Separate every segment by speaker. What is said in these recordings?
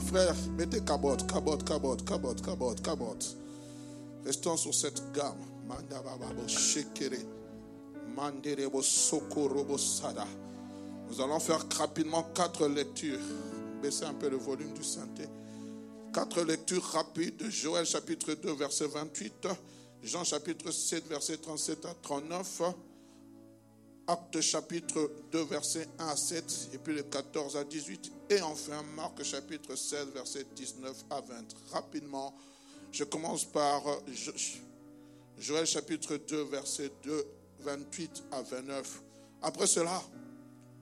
Speaker 1: Frère, mettez cabote, cabote, cabote, cabote, cabote, cabote. Restons sur cette gamme. Manda Nous allons faire rapidement quatre lectures. Baissez un peu le volume du synthé. Quatre lectures rapides. Joël chapitre 2, verset 28. Jean chapitre 7, verset 37 à 39. Acte chapitre 2, verset 1 à 7, et puis le 14 à 18, et enfin Marc chapitre 16, verset 19 à 20. Rapidement, je commence par Joël chapitre 2, verset 2, 28 à 29. Après cela,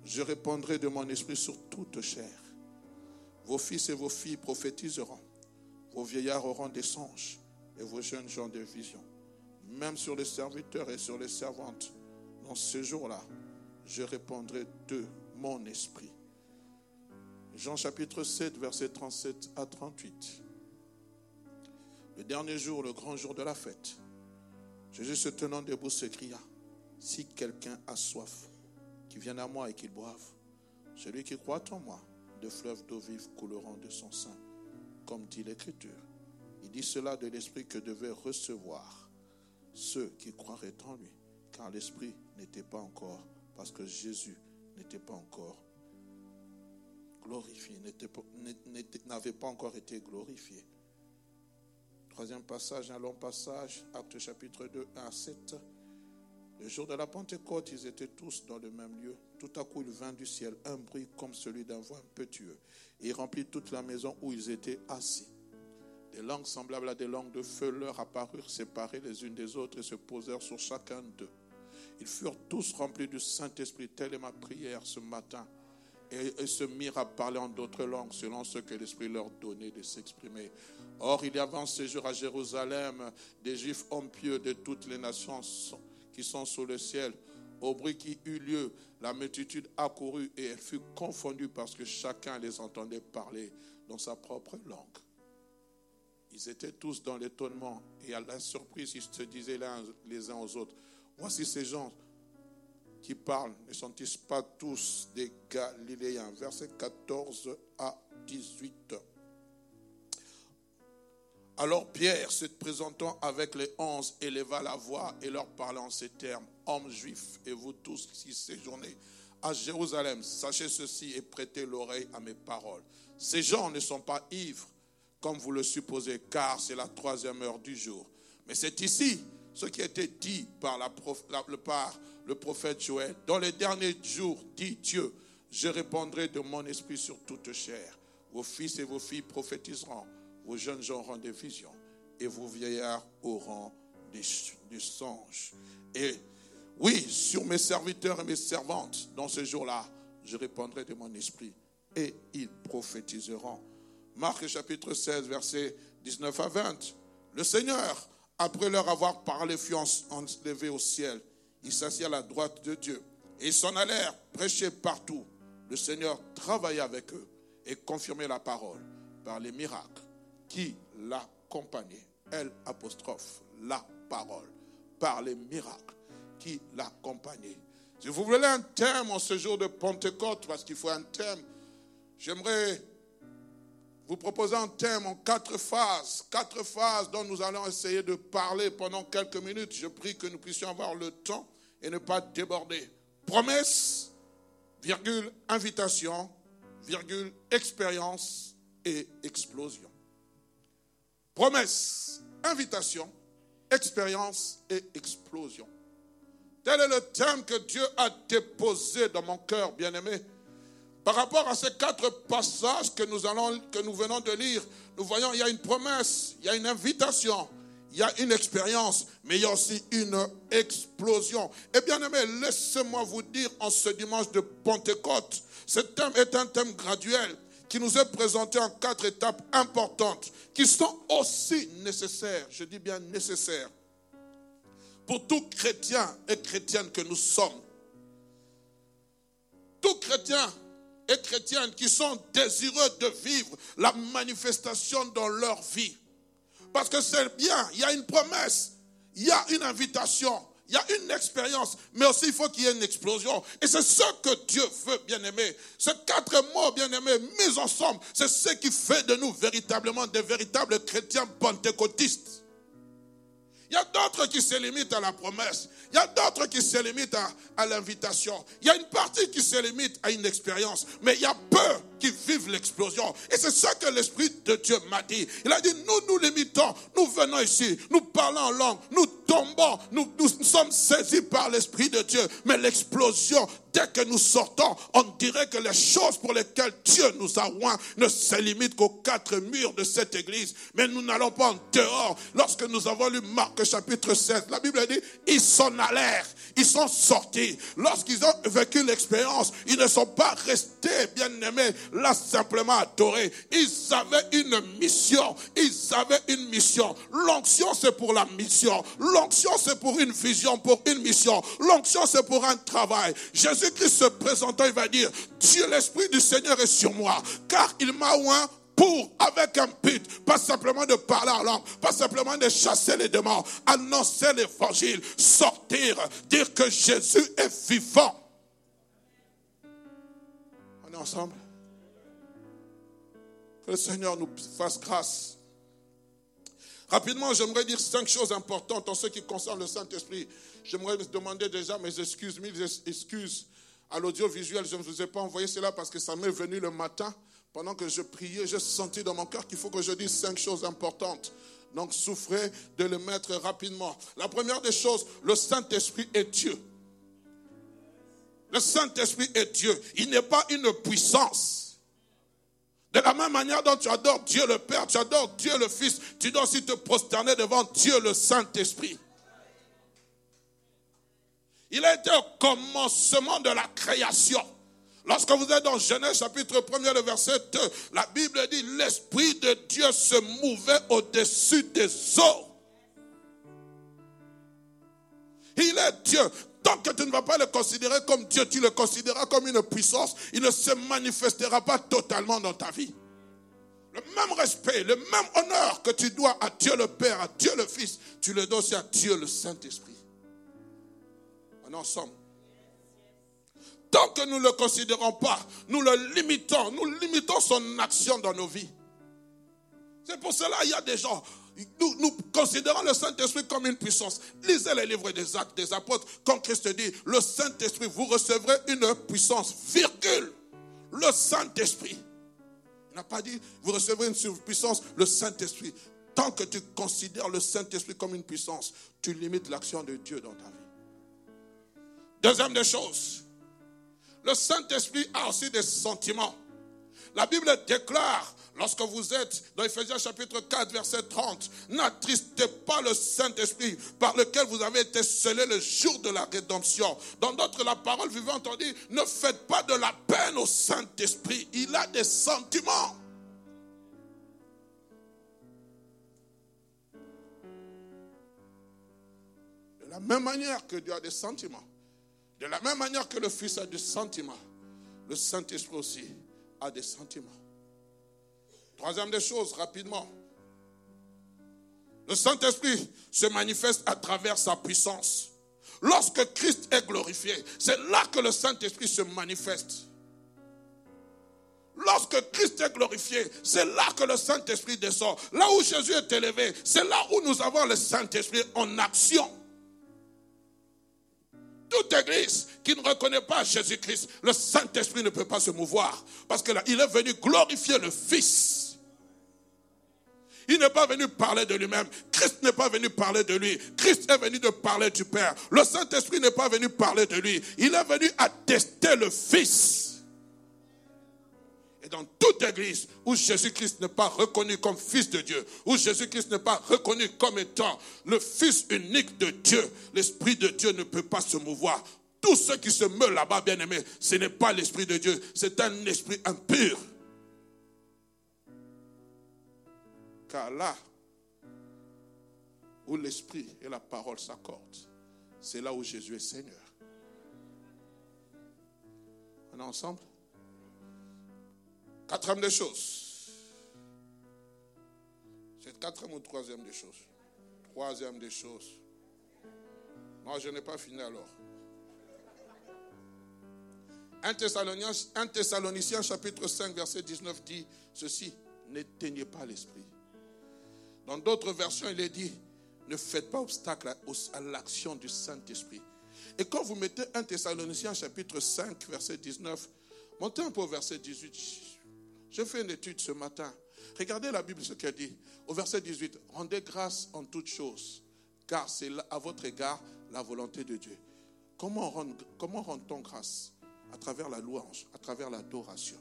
Speaker 1: je répondrai de mon esprit sur toute chair. Vos fils et vos filles prophétiseront, vos vieillards auront des songes, et vos jeunes gens des visions. Même sur les serviteurs et sur les servantes dans ce jour-là, je répondrai de mon esprit. Jean chapitre 7, verset 37 à 38. Le dernier jour, le grand jour de la fête, Jésus se tenant debout s'écria, si quelqu'un a soif, qu'il vienne à moi et qu'il boive. Celui qui croit en moi, de fleuves d'eau vive couleront de son sein, comme dit l'Écriture. Il dit cela de l'Esprit que devaient recevoir ceux qui croiraient en lui, car l'Esprit n'était pas encore, parce que Jésus n'était pas encore glorifié, n'avait pas encore été glorifié. Troisième passage, un long passage, Acte chapitre 2, 1 à 7. Le jour de la Pentecôte, ils étaient tous dans le même lieu. Tout à coup, il vint du ciel un bruit comme celui d'un vent impétueux. Et il remplit toute la maison où ils étaient assis. Des langues semblables à des langues de feu leur apparurent séparées les unes des autres et se posèrent sur chacun d'eux. Ils furent tous remplis du Saint-Esprit. Telle est ma prière ce matin. Et, se mirent à parler en d'autres langues selon ce que l'Esprit leur donnait de s'exprimer. Or, il y avait en séjour à Jérusalem des Juifs hommes pieux de toutes les nations qui sont sous le ciel. Au bruit qui eut lieu, la multitude accourut et elle fut confondue parce que chacun les entendait parler dans sa propre langue. Ils étaient tous dans l'étonnement et à la surprise, ils se disaient les uns aux autres, Voici ces gens qui parlent, ne sont-ils pas tous des Galiléens? Verset 14 à 18. Alors Pierre, se présentant avec les onze, éleva la voix et leur parla en ces termes. Hommes juifs, et vous tous qui séjournez à Jérusalem, sachez ceci et prêtez l'oreille à mes paroles. Ces gens ne sont pas ivres, comme vous le supposez, car c'est la troisième heure du jour. Mais c'est ici ce qui a été dit par, le prophète Joël. Dans les derniers jours, dit Dieu, je répondrai de mon esprit sur toute chair. Vos fils et vos filles prophétiseront, vos jeunes gens auront des visions, et vos vieillards auront des, songes. Et oui, sur mes serviteurs et mes servantes, dans ce jour-là, je répondrai de mon esprit, et ils prophétiseront. Marc chapitre 16, versets 19 à 20. Le Seigneur après leur avoir parlé, fut enlevé au ciel. Ils s'assirent à la droite de Dieu. Et s'en allèrent prêcher partout. Le Seigneur travaillait avec eux et confirmait la parole par les miracles qui l'accompagnaient. Elle apostrophe la parole par les miracles qui l'accompagnaient. Si vous voulez un thème en ce jour de Pentecôte, parce qu'il faut un thème, j'aimerais vous proposez un thème en quatre phases, quatre phases dont nous allons essayer de parler pendant quelques minutes. Je prie que nous puissions avoir le temps et ne pas déborder. Promesse, virgule, invitation, virgule, expérience et explosion. Promesse, invitation, expérience et explosion. Tel est le thème que Dieu a déposé dans mon cœur, bien-aimé. Par rapport à ces quatre passages que nous, venons de lire, nous voyons il y a une promesse, il y a une invitation, il y a une expérience, mais il y a aussi une explosion. Et bien aimé, laissez-moi vous dire en ce dimanche de Pentecôte, ce thème est un thème graduel qui nous est présenté en quatre étapes importantes qui sont aussi nécessaires, je dis bien nécessaires, pour tout chrétien et chrétienne que nous sommes. Tout chrétien et chrétienne qui sont désireux de vivre la manifestation dans leur vie. Parce que c'est bien, il y a une promesse, il y a une invitation, il y a une expérience, mais aussi il faut qu'il y ait une explosion. Et c'est ce que Dieu veut, bien aimé. Ces quatre mots, bien aimés, mis ensemble, c'est ce qui fait de nous véritablement des véritables chrétiens pentecôtistes. Il y a d'autres qui se limitent à la promesse. Il y a d'autres qui se limitent à, l'invitation. Il y a une partie qui se limite à une expérience. Mais il y a peu qui vivent l'explosion. Et c'est ça que l'Esprit de Dieu m'a dit. Il a dit, nous nous limitons, nous venons ici, nous parlons en langue, nous tombons, nous, nous sommes saisis par l'Esprit de Dieu. Mais l'explosion, dès que nous sortons, on dirait que les choses pour lesquelles Dieu nous a oint ne se limitent qu'aux quatre murs de cette église. Mais nous n'allons pas en dehors. Lorsque nous avons lu Marc chapitre 16, la Bible dit, ils s'en allèrent, ils sont sortis. Lorsqu'ils ont vécu l'expérience, ils ne sont pas restés, bien aimés, là simplement adoré. Ils avaient une mission. Ils avaient une mission. L'onction, c'est pour la mission. L'onction, c'est pour une vision, pour une mission. L'onction, c'est pour un travail. Jésus-Christ se présentant, il va dire, Dieu, l'Esprit du Seigneur est sur moi, car il m'a oint pour, avec un but, pas simplement de parler en langue, pas simplement de chasser les démons, annoncer l'évangile, sortir, dire que Jésus est vivant. On est ensemble que le Seigneur nous fasse grâce. Rapidement, j'aimerais dire cinq choses importantes en ce qui concerne le Saint-Esprit. J'aimerais demander déjà mes excuses, mille excuses à l'audiovisuel. Je ne vous ai pas envoyé cela parce que ça m'est venu le matin. Pendant que je priais, j'ai senti dans mon cœur qu'il faut que je dise cinq choses importantes. Donc, souffrez de le mettre rapidement. La première des choses, le Saint-Esprit est Dieu. Le Saint-Esprit est Dieu. Il n'est pas une puissance. De la même manière dont tu adores Dieu le Père, tu adores Dieu le Fils, tu dois aussi te prosterner devant Dieu le Saint-Esprit. Il a été au commencement de la création. Lorsque vous êtes dans Genèse chapitre 1 le verset 2, la Bible dit l'Esprit de Dieu se mouvait au-dessus des eaux. Il est Dieu. Tant que tu ne vas pas le considérer comme Dieu, tu le considéreras comme une puissance, il ne se manifestera pas totalement dans ta vie. Le même respect, le même honneur que tu dois à Dieu le Père, à Dieu le Fils, tu le dois aussi à Dieu le Saint-Esprit. Est ensemble. Tant que nous ne le considérons pas, nous le limitons, nous limitons son action dans nos vies. C'est pour cela qu'il y a des gens, nous, considérons le Saint-Esprit comme une puissance. Lisez les livres des actes des apôtres. Quand Christ dit, le Saint-Esprit, vous recevrez une puissance, virgule, le Saint-Esprit. Il n'a pas dit, vous recevrez une puissance, le Saint-Esprit. Tant que tu considères le Saint-Esprit comme une puissance, tu limites l'action de Dieu dans ta vie. Deuxième des choses, le Saint-Esprit a aussi des sentiments. La Bible déclare Lorsque vous êtes dans Ephésiens chapitre 4, verset 30, n'attristez pas le Saint-Esprit par lequel vous avez été scellés le jour de la rédemption. Dans d'autres, la parole vivante on dit, ne faites pas de la peine au Saint-Esprit. Il a des sentiments. De la même manière que Dieu a des sentiments, de la même manière que le Fils a des sentiments, le Saint-Esprit aussi a des sentiments. Troisième des choses, rapidement. Le Saint-Esprit se manifeste à travers sa puissance. Lorsque Christ est glorifié, c'est là que le Saint-Esprit se manifeste. Lorsque Christ est glorifié, c'est là que le Saint-Esprit descend. Là où Jésus est élevé, c'est là où nous avons le Saint-Esprit en action. Toute église qui ne reconnaît pas Jésus-Christ, le Saint-Esprit ne peut pas se mouvoir. Parce qu'il est venu glorifier le Fils. Il n'est pas venu parler de lui-même. Christ n'est pas venu parler de lui. Christ est venu de parler du Père. Le Saint-Esprit n'est pas venu parler de lui. Il est venu attester le Fils. Et dans toute église où Jésus-Christ n'est pas reconnu comme fils de Dieu, où Jésus-Christ n'est pas reconnu comme étant le fils unique de Dieu, l'Esprit de Dieu ne peut pas se mouvoir. Tout ce qui se meut là-bas, bien aimé, ce n'est pas l'Esprit de Dieu, c'est un esprit impur. Car là où l'Esprit et la parole s'accordent, c'est là où Jésus est Seigneur. On est ensemble? Quatrième des choses. C'est quatrième ou troisième des choses? Troisième des choses. Moi, je n'ai pas fini alors. 1 Thessaloniciens, chapitre 5 verset 19 dit ceci, n'éteignez pas l'esprit. Dans d'autres versions, il est dit, ne faites pas obstacle à, l'action du Saint-Esprit. Et quand vous mettez 1 Thessaloniciens chapitre 5 verset 19, montez un peu au verset 18. Je fais une étude ce matin. Regardez la Bible ce qu'elle dit. Au verset 18, rendez grâce en toutes choses, car c'est à votre égard la volonté de Dieu. Comment, rend, comment rend-on grâce À travers la louange, à travers l'adoration?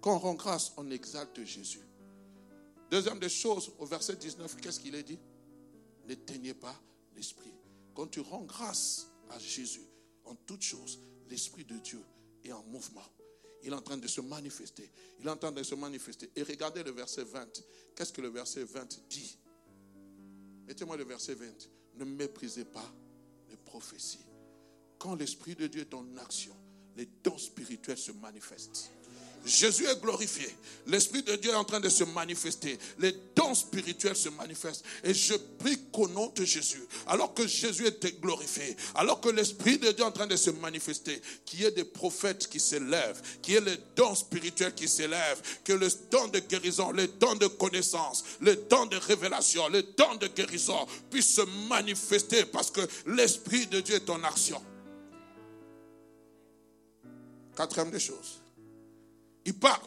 Speaker 1: Quand on rend grâce, on exalte Jésus. Deuxième des choses, au verset 19, qu'est-ce qu'il est dit? N'éteignez pas l'esprit. Quand tu rends grâce à Jésus en toutes choses, l'esprit de Dieu est en mouvement. Il est en train de se manifester. Il est en train de se manifester. Et regardez le verset 20. Qu'est-ce que le verset 20 dit? Mettez-moi le verset 20. Ne méprisez pas les prophéties. Quand l'Esprit de Dieu est en action, les dons spirituels se manifestent. Jésus est glorifié. L'Esprit de Dieu est en train de se manifester. Les dons spirituels se manifestent. Et je prie qu'au nom de Jésus, alors que Jésus est glorifié, alors que l'Esprit de Dieu est en train de se manifester, qu'il y ait des prophètes qui s'élèvent, qu'il y ait les dons spirituels qui s'élèvent, que le don de guérison, les dons de connaissance, les dons de révélation, les dons de guérison puissent se manifester parce que l'Esprit de Dieu est en action. Quatrième des choses. Il parle.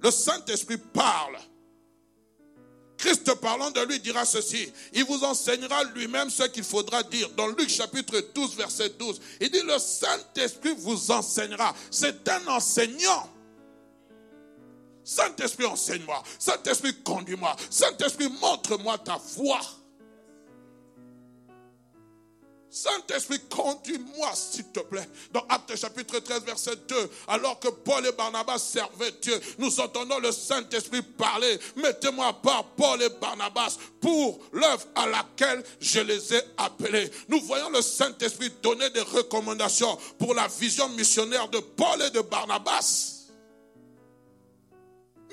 Speaker 1: Le Saint-Esprit parle. Christ parlant de lui dira ceci. Il vous enseignera lui-même ce qu'il faudra dire. Dans Luc chapitre 12, verset 12, il dit le Saint-Esprit vous enseignera. C'est un enseignant. Saint-Esprit, enseigne-moi. Saint-Esprit, conduis-moi. Saint-Esprit, montre-moi ta voie. Saint-Esprit, conduis-moi, s'il te plaît. Dans Actes chapitre 13, verset 2, alors que Paul et Barnabas servaient Dieu, nous entendons le Saint-Esprit parler. Mettez-moi par Paul et Barnabas pour l'œuvre à laquelle je les ai appelés. Nous voyons le Saint-Esprit donner des recommandations pour la vision missionnaire de Paul et de Barnabas.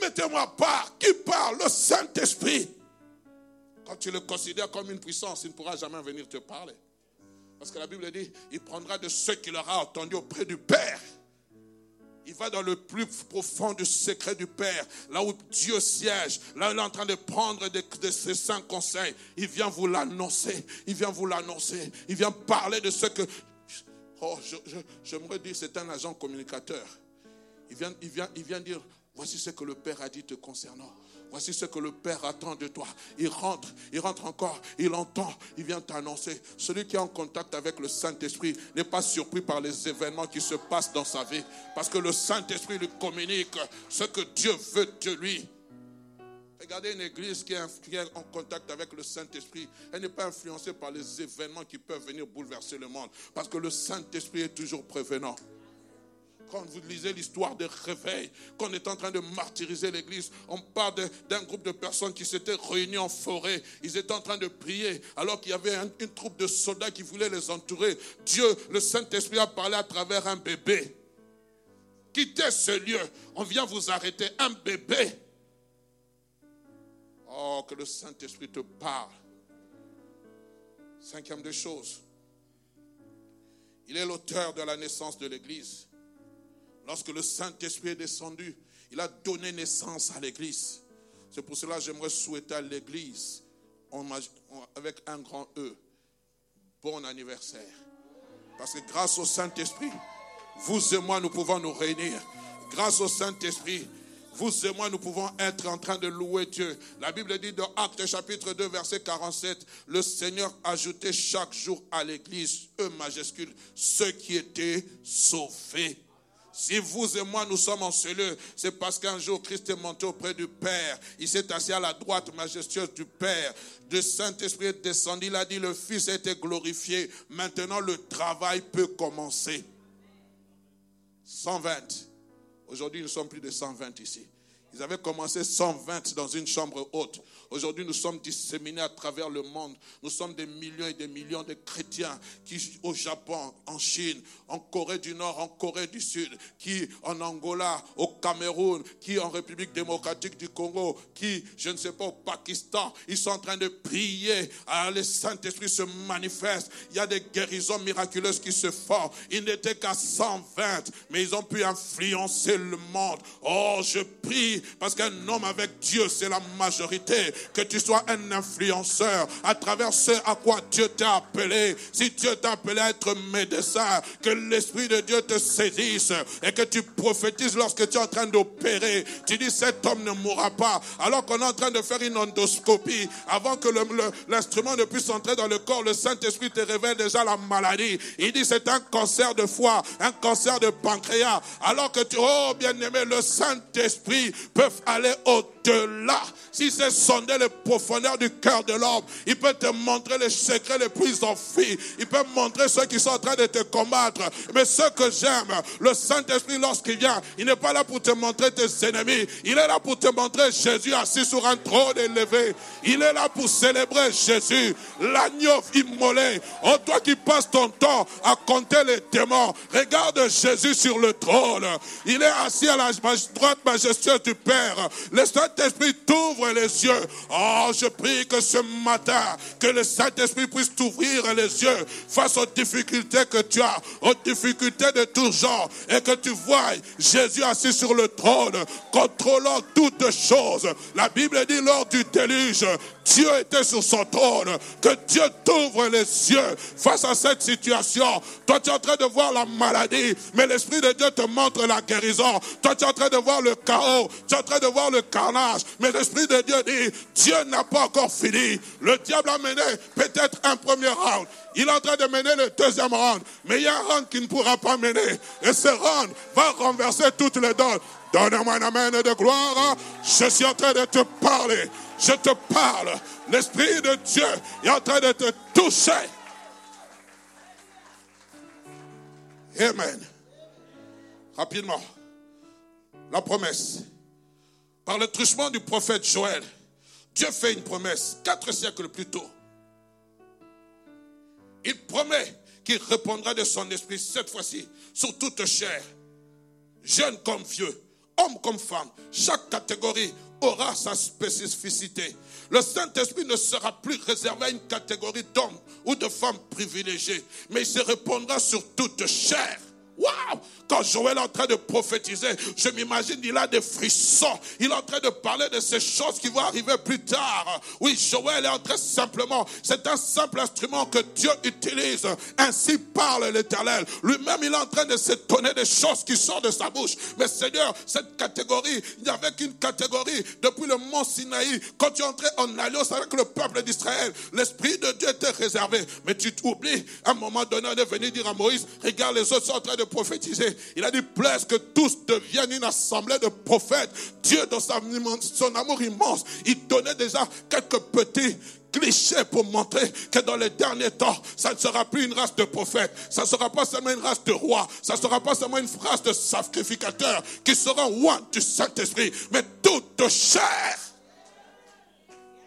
Speaker 1: Mettez-moi par qui parle le Saint-Esprit? Quand tu le considères comme une puissance, il ne pourra jamais venir te parler. Parce que la Bible dit, il prendra de ce qu'il aura entendu auprès du Père. Il va dans le plus profond du secret du Père, là où Dieu siège, là où il est en train de prendre de, ses saints conseils. Il vient vous l'annoncer, il vient vous l'annoncer, il vient parler de ce que... Oh, j'aimerais dire, c'est un agent communicateur. Il vient, il, vient, il vient dire, voici ce que le Père a dit te concernant. Voici ce que le Père attend de toi. Il rentre, il rentre encore, il entend, il vient t'annoncer. Celui qui est en contact avec le Saint-Esprit n'est pas surpris par les événements qui se passent dans sa vie. Parce que le Saint-Esprit lui communique ce que Dieu veut de lui. Regardez une église qui est en contact avec le Saint-Esprit. Elle n'est pas influencée par les événements qui peuvent venir bouleverser le monde. Parce que le Saint-Esprit est toujours prévenant quand vous lisez l'histoire de réveil, qu'on est en train de martyriser l'église, on parle d'un groupe de personnes qui s'étaient réunies en forêt. Ils étaient en train de prier alors qu'il y avait une troupe de soldats qui voulaient les entourer. Dieu, le Saint-Esprit a parlé à travers un bébé. Quittez ce lieu, on vient vous arrêter. Un bébé. Oh, que le Saint-Esprit te parle. Cinquième des choses. Il est l'auteur de la naissance de l'Église. Lorsque le Saint-Esprit est descendu, il a donné naissance à l'Église. C'est pour cela que j'aimerais souhaiter à l'Église, avec un grand E, bon anniversaire. Parce que grâce au Saint-Esprit, vous et moi, nous pouvons nous réunir. Grâce au Saint-Esprit, vous et moi, nous pouvons être en train de louer Dieu. La Bible dit dans Actes chapitre 2, verset 47, le Seigneur ajoutait chaque jour à l'église, E majuscule, ceux qui étaient sauvés Si vous et moi, nous sommes en cellule, c'est parce qu'un jour, Christ est monté auprès du Père. Il s'est assis à la droite majestueuse du Père. Le Saint-Esprit est descendu. Il a dit, le Fils a été glorifié. Maintenant, le travail peut commencer. 120. Aujourd'hui, nous sommes plus de 120 ici. Ils avaient commencé 120 dans une chambre haute. Aujourd'hui, nous sommes disséminés à travers le monde. Nous sommes des millions et des millions de chrétiens qui, au Japon, en Chine, en Corée du Nord, en Corée du Sud, qui en Angola, au Cameroun, qui en République démocratique du Congo, qui, je ne sais pas, au Pakistan, ils sont en train de prier. Ah, le Saint-Esprit se manifeste. Il y a des guérisons miraculeuses qui se font. Ils n'étaient qu'à 120, mais ils ont pu influencer le monde. Oh, je prie parce qu'un homme avec Dieu, c'est la majorité que tu sois un influenceur à travers ce à quoi Dieu t'a appelé. Si Dieu t'a appelé à être médecin, que l'Esprit de Dieu te saisisse et que tu prophétises lorsque tu es en train d'opérer. Tu dis cet homme ne mourra pas alors qu'on est en train de faire une endoscopie avant que l'instrument ne puisse entrer dans le corps. Le Saint-Esprit te révèle déjà la maladie. Il dit c'est un cancer de foie, un cancer de pancréas. Alors que tu, oh bien aimé, le Saint-Esprit peut aller au-delà. Si c'est sonder les profondeurs du cœur de l'homme, il peut te montrer les secrets les plus enfuis. Il peut montrer ceux qui sont en train de te combattre. Mais ce que j'aime, le Saint-Esprit, lorsqu'il vient, il n'est pas là pour te montrer tes ennemis. Il est là pour te montrer Jésus assis sur un trône élevé. Il est là pour célébrer Jésus, l'agneau immolé. Oh, toi qui passes ton temps à compter les démons, regarde Jésus sur le trône. Il est assis à la droite majestueuse du Père. Saint-Esprit t'ouvre les yeux. Oh, je prie que ce matin, que le Saint-Esprit puisse t'ouvrir les yeux face aux difficultés que tu as, aux difficultés de tout genre, et que tu vois Jésus assis sur le trône, contrôlant toutes choses. La Bible dit lors du déluge, Dieu était sur son trône, que Dieu t'ouvre les yeux face à cette situation. Toi, tu es en train de voir la maladie, mais l'Esprit de Dieu te montre la guérison. Toi, tu es en train de voir le chaos, tu es en train de voir le carnage, mais l'Esprit de Dieu dit, Dieu n'a pas encore fini. Le diable a mené peut-être un premier round. Il est en train de mener le deuxième round. Mais il y a un round qui ne pourra pas mener. Et ce round va renverser toutes les donnes. Donne-moi un amen de gloire. Je suis en train de te parler. Je te parle. L'Esprit de Dieu est en train de te toucher. Amen. Rapidement. La promesse. Par le truchement du prophète Joël, Dieu fait une promesse quatre siècles plus tôt. Il promet qu'il répondra de son esprit cette fois-ci sur toute chair, jeune comme vieux, homme comme femme. Chaque catégorie aura sa spécificité. Le Saint-Esprit ne sera plus réservé à une catégorie d'hommes ou de femmes privilégiés, mais il se répondra sur toute chair. Waouh Quand Joël est en train de prophétiser, je m'imagine, il a des frissons. Il est en train de parler de ces choses qui vont arriver plus tard. Oui, Joël est en train simplement, c'est un simple instrument que Dieu utilise. Ainsi parle l'Éternel. Lui-même, il est en train de s'étonner des choses qui sortent de sa bouche. Mais Seigneur, cette catégorie, il n'y avait qu'une catégorie depuis le mont Sinaï. Quand tu entrais en alliance avec le peuple d'Israël, l'Esprit de Dieu était réservé. Mais tu t'oublies, à un moment donné, de venir dire à Moïse, regarde, les autres sont en train de prophétiser. Il a dit, plaise que tous deviennent une assemblée de prophètes. Dieu, dans son amour immense, il donnait déjà quelques petits clichés pour montrer que dans les derniers temps, ça ne sera plus une race de prophètes, ça ne sera pas seulement une race de rois, ça ne sera pas seulement une race de sacrificateurs qui seront one du Saint-Esprit, mais toute chair.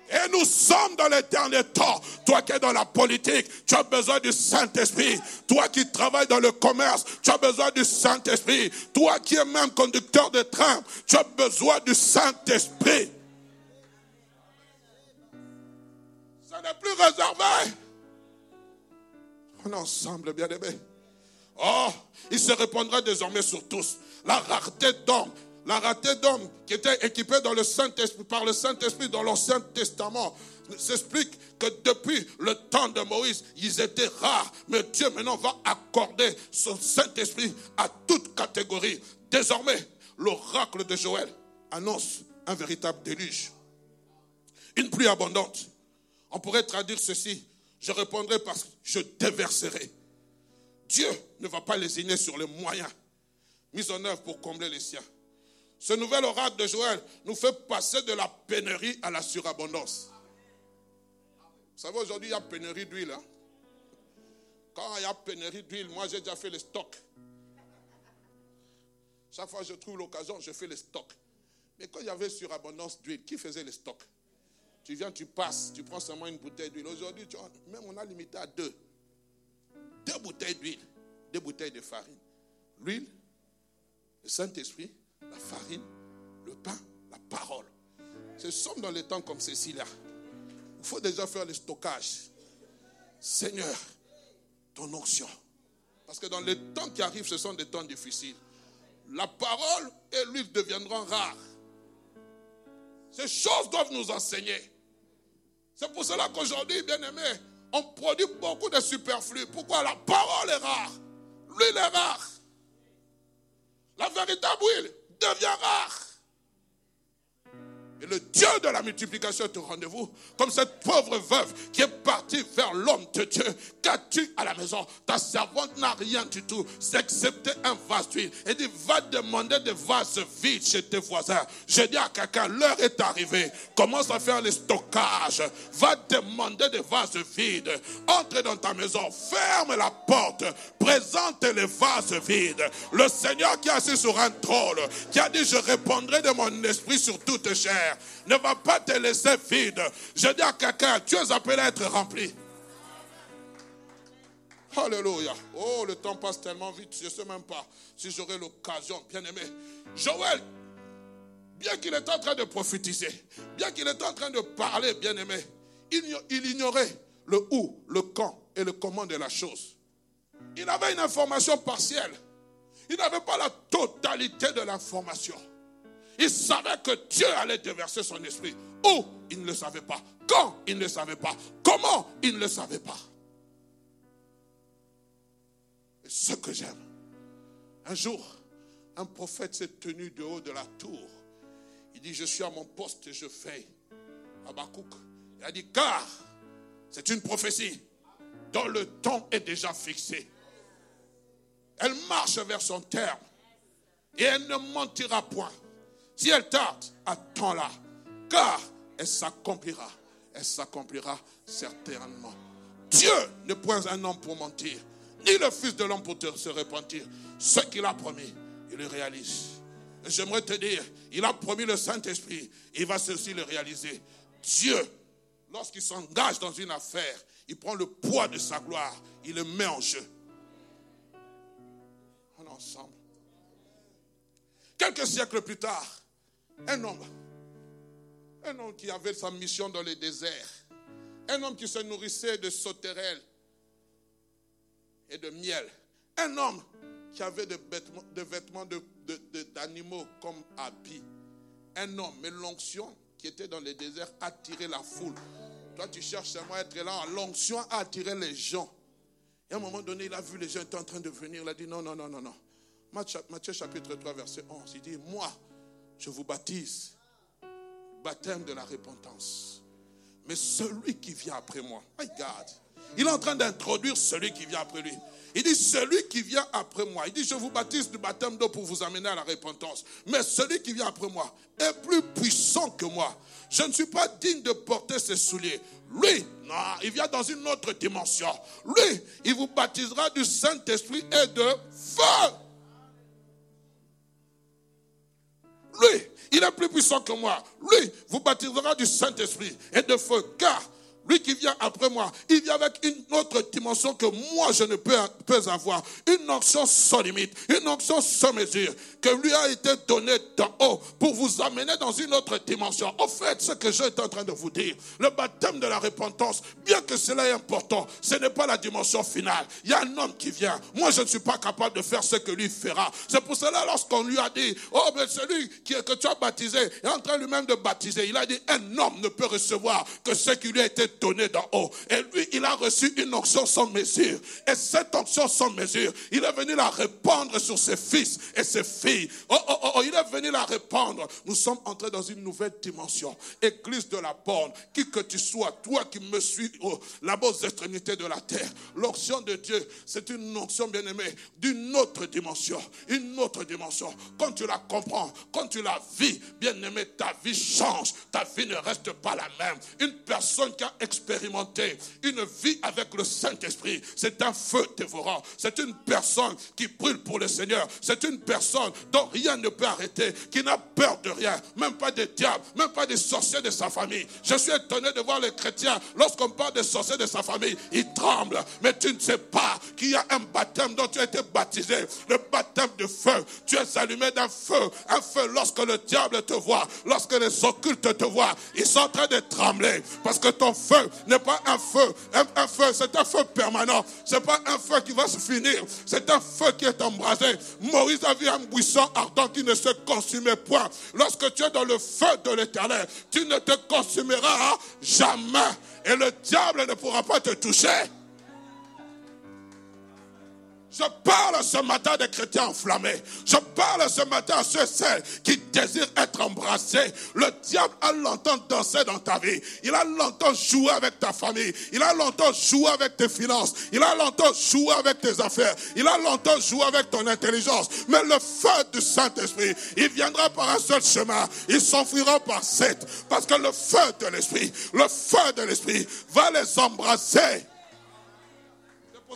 Speaker 1: Et nous sommes dans les derniers temps. Toi qui es dans la politique, tu as besoin du Saint-Esprit. Toi qui travailles dans le commerce, tu as besoin du Saint-Esprit. Toi qui es même conducteur de train, tu as besoin du Saint-Esprit. Ça n'est plus réservé. On est ensemble, bien aimé. Oh, il se répondra désormais sur tous. La rareté d'hommes la rareté d'hommes qui étaient équipés dans le Saint par le Saint-Esprit dans l'Ancien Testament s'explique que depuis le temps de Moïse, ils étaient rares. Mais Dieu maintenant va accorder son Saint-Esprit à toute catégorie. Désormais, l'oracle de Joël annonce un véritable déluge. Une pluie abondante. On pourrait traduire ceci. Je répondrai parce que je déverserai. Dieu ne va pas lésigner sur les moyens mis en œuvre pour combler les siens. Ce nouvel oracle de Joël nous fait passer de la pénurie à la surabondance. Vous savez, aujourd'hui, il y a pénurie d'huile. Hein. Quand il y a pénurie d'huile, moi, j'ai déjà fait les stocks. Chaque fois que je trouve l'occasion, je fais les stocks. Mais quand il y avait surabondance d'huile, qui faisait les stocks? Tu viens, tu passes, tu prends seulement une bouteille d'huile. Aujourd'hui, même on a limité à deux. Deux bouteilles d'huile, deux bouteilles de farine. L'huile, le Saint-Esprit, la farine, le pain, la parole. Ce sommes dans les temps comme ceci-là. Il faut déjà faire le stockage. Seigneur, ton onction. Parce que dans les temps qui arrivent, ce sont des temps difficiles. La parole et l'huile deviendront rares. Ces choses doivent nous enseigner. C'est pour cela qu'aujourd'hui, bien aimé, on produit beaucoup de superflus. Pourquoi? La parole est rare. L'huile est rare. La véritable huile devient rare. Et le Dieu de la multiplication est au rendez-vous. Comme cette pauvre veuve qui est partie vers l'homme de Dieu. Qu'as-tu à la maison? Ta servante n'a rien du tout, excepté un vase d'huile. Et dit, va demander des vases vides chez tes voisins. Je dis à quelqu'un, l'heure est arrivée. Commence à faire les stockages. Va demander des vases vides. Entre dans ta maison, ferme la porte. Présente les vases vides. Le Seigneur qui est assis sur un trône, qui a dit, je répondrai de mon esprit sur toute chair ne va pas te laisser vide. Je dis à quelqu'un, tu es appelé à être rempli. Alléluia. Oh, le temps passe tellement vite, je ne sais même pas si j'aurai l'occasion, bien aimé. Joël, bien qu'il était en train de prophétiser, bien qu'il était en train de parler, bien aimé, il ignorait le où, le quand et le comment de la chose. Il avait une information partielle. Il n'avait pas la totalité de l'information. Il savait que Dieu allait déverser son esprit. Où Il ne le savait pas. Quand Il ne le savait pas. Comment Il ne le savait pas. Et ce que j'aime, un jour, un prophète s'est tenu de haut de la tour. Il dit, je suis à mon poste et je fais. Abakouk. Il a dit, car c'est une prophétie dont le temps est déjà fixé. Elle marche vers son terme et elle ne mentira point. Si elle tarde, attends-la, car elle s'accomplira. Elle s'accomplira certainement. Dieu n'est point un homme pour mentir, ni le Fils de l'homme pour se repentir. Ce qu'il a promis, il le réalise. J'aimerais te dire, il a promis le Saint-Esprit, il va aussi le réaliser. Dieu, lorsqu'il s'engage dans une affaire, il prend le poids de sa gloire, il le met en jeu. On est ensemble. Quelques siècles plus tard, un homme. Un homme qui avait sa mission dans le désert. Un homme qui se nourrissait de sauterelles et de miel. Un homme qui avait des vêtements, d'animaux comme habits. Un homme, mais l'onction qui était dans le désert attirait la foule. Toi, tu cherches seulement à être là. L'onction a attiré les gens. Et à un moment donné, il a vu les gens étaient en train de venir. Il a dit non, non, non, non, non. Matthieu chapitre 3, verset 11. Il dit, moi, je vous baptise, baptême de la repentance. Mais celui qui vient après moi, my God, il est en train d'introduire celui qui vient après lui. Il dit, celui qui vient après moi, il dit, je vous baptise du baptême d'eau pour vous amener à la repentance. Mais celui qui vient après moi est plus puissant que moi. Je ne suis pas digne de porter ses souliers. Lui, non, il vient dans une autre dimension. Lui, il vous baptisera du Saint-Esprit et de feu. Lui, il est plus puissant que moi. Lui vous baptisera du Saint-Esprit et de feu. Car lui qui vient après moi, il vient avec une autre dimension que moi je ne peux, avoir. Une onction sans limite, une onction sans mesure, que lui a été donnée d'en haut pour vous amener dans une autre dimension. En fait, ce que je suis en train de vous dire, le baptême de la repentance, bien que cela est important, ce n'est pas la dimension finale. Il y a un homme qui vient. Moi, je ne suis pas capable de faire ce que lui fera. C'est pour cela, lorsqu'on lui a dit, oh, mais celui que tu as baptisé est en train lui-même de baptiser, il a dit, un homme ne peut recevoir que ce qui lui a été donné d'en haut. Et lui, il a reçu une onction sans mesure. Et cette onction sans mesure, il est venu la répandre sur ses fils et ses filles. Oh, oh, oh, oh il est venu la répandre. Nous sommes entrés dans une nouvelle dimension. Église de la borne, qui que tu sois, toi qui me suis oh, la aux extrémités de la terre. L'onction de Dieu, c'est une onction bien-aimée d'une autre dimension. Une autre dimension. Quand tu la comprends, quand tu la vis, bien-aimé, ta vie change. Ta vie ne reste pas la même. Une personne qui a expérimenté une vie avec le Saint-Esprit, c'est un feu dévorant. C'est une personne qui brûle pour le Seigneur. C'est une personne dont rien ne peut arrêter, qui n'a peur de rien, même pas des diables, même pas des sorciers de sa famille. Je suis étonné de voir les chrétiens, lorsqu'on parle des sorciers de sa famille, ils tremblent. Mais tu ne sais pas qu'il y a un baptême dont tu as été baptisé, le baptême de feu. Tu es allumé d'un feu, un feu lorsque le diable te voit, lorsque les occultes te voient, ils sont en train de trembler parce que ton feu n'est pas un feu, un, feu, c'est un feu permanent. C'est pas un feu qui va se finir, c'est un feu qui est embrasé. Moïse a vu un buisson ardent qui ne se consumait point. Lorsque tu es dans le feu de l'éternel, tu ne te consumeras jamais et le diable ne pourra pas te toucher. Je parle ce matin des chrétiens enflammés. Je parle ce matin à ceux et celles qui désirent être embrassés. Le diable a longtemps dansé dans ta vie. Il a longtemps joué avec ta famille. Il a longtemps joué avec tes finances. Il a longtemps joué avec tes affaires. Il a longtemps joué avec ton intelligence. Mais le feu du Saint-Esprit, il viendra par un seul chemin. Il s'enfuira par sept. Parce que le feu de l'Esprit, le feu de l'Esprit va les embrasser.